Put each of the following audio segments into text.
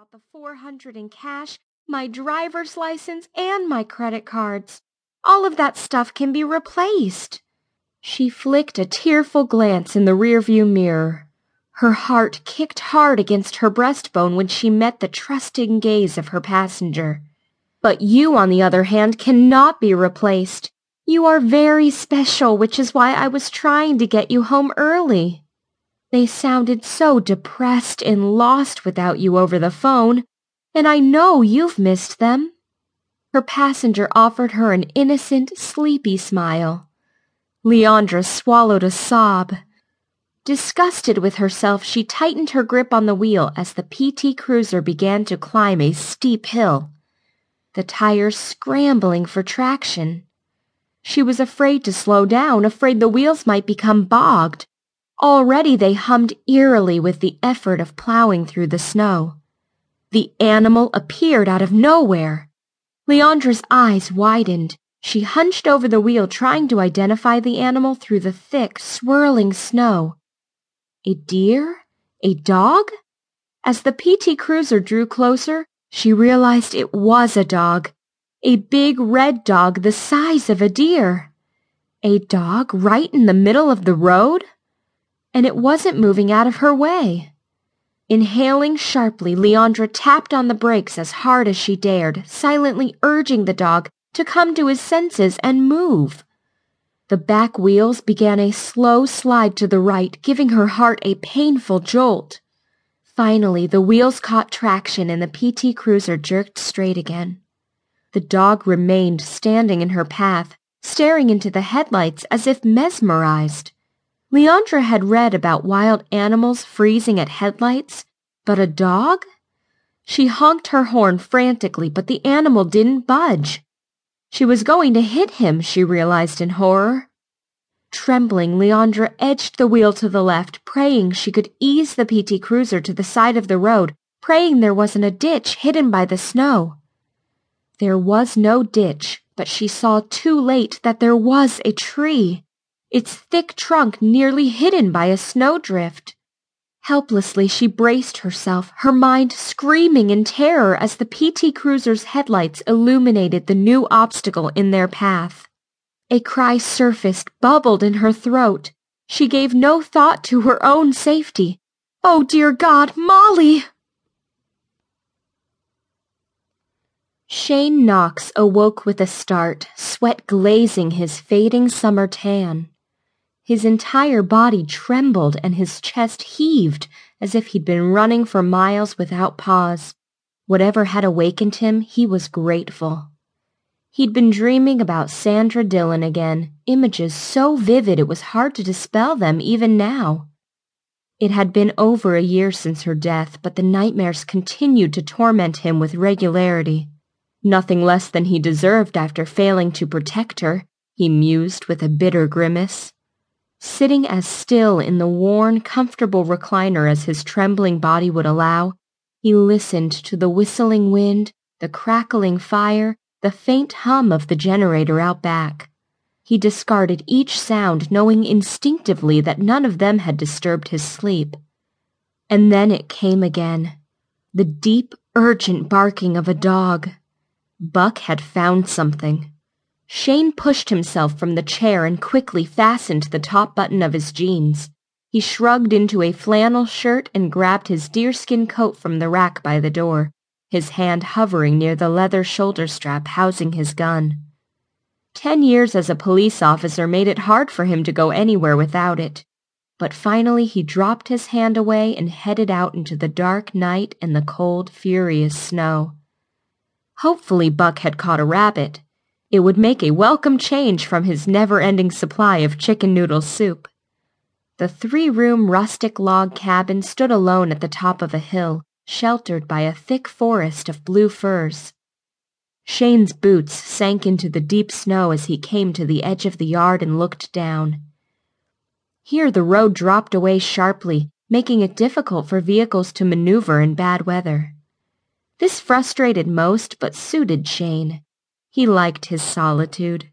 about the 400 in cash, my driver's license, and my credit cards. All of that stuff can be replaced. She flicked a tearful glance in the rearview mirror. Her heart kicked hard against her breastbone when she met the trusting gaze of her passenger. But you, on the other hand, cannot be replaced. You are very special, which is why I was trying to get you home early. They sounded so depressed and lost without you over the phone, and I know you've missed them. Her passenger offered her an innocent, sleepy smile. Leanndra swallowed a sob. Disgusted with herself, she tightened her grip on the wheel as the PT Cruiser began to climb a steep hill, the tires scrambling for traction. She was afraid to slow down, afraid the wheels might become bogged. Already they hummed eerily with the effort of plowing through the snow. The animal appeared out of nowhere. Leanndra's eyes widened. She hunched over the wheel trying to identify the animal through the thick, swirling snow. A deer? A dog? As the PT Cruiser drew closer, she realized it was a dog. A big red dog the size of a deer. A dog right in the middle of the road? And it wasn't moving out of her way. Inhaling sharply, Leanndra tapped on the brakes as hard as she dared, silently urging the dog to come to his senses and move. The back wheels began a slow slide to the right, giving her heart a painful jolt. Finally, the wheels caught traction and the PT Cruiser jerked straight again. The dog remained standing in her path, staring into the headlights as if mesmerized. Leanndra had read about wild animals freezing at headlights, but a dog? She honked her horn frantically, but the animal didn't budge. She was going to hit him, she realized in horror. Trembling, Leanndra edged the wheel to the left, praying she could ease the PT Cruiser to the side of the road, praying there wasn't a ditch hidden by the snow. There was no ditch, but she saw too late that there was a tree its thick trunk nearly hidden by a snowdrift. Helplessly, she braced herself, her mind screaming in terror as the PT Cruiser's headlights illuminated the new obstacle in their path. A cry surfaced, bubbled in her throat. She gave no thought to her own safety. Oh, dear God, Molly! Shane Knox awoke with a start, sweat glazing his fading summer tan. His entire body trembled and his chest heaved as if he'd been running for miles without pause. Whatever had awakened him, he was grateful. He'd been dreaming about Sandra Dillon again, images so vivid it was hard to dispel them even now. It had been over a year since her death, but the nightmares continued to torment him with regularity. Nothing less than he deserved after failing to protect her, he mused with a bitter grimace. Sitting as still in the worn, comfortable recliner as his trembling body would allow, he listened to the whistling wind, the crackling fire, the faint hum of the generator out back. He discarded each sound, knowing instinctively that none of them had disturbed his sleep. And then it came again. The deep, urgent barking of a dog. Buck had found something. Shane pushed himself from the chair and quickly fastened the top button of his jeans. He shrugged into a flannel shirt and grabbed his deerskin coat from the rack by the door, his hand hovering near the leather shoulder strap housing his gun. Ten years as a police officer made it hard for him to go anywhere without it. But finally he dropped his hand away and headed out into the dark night and the cold, furious snow. Hopefully Buck had caught a rabbit. It would make a welcome change from his never-ending supply of chicken noodle soup. The three-room rustic log cabin stood alone at the top of a hill, sheltered by a thick forest of blue firs. Shane's boots sank into the deep snow as he came to the edge of the yard and looked down. Here the road dropped away sharply, making it difficult for vehicles to maneuver in bad weather. This frustrated most but suited Shane. He liked his solitude.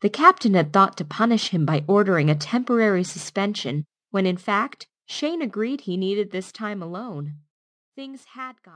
The captain had thought to punish him by ordering a temporary suspension, when in fact Shane agreed he needed this time alone. Things had gotten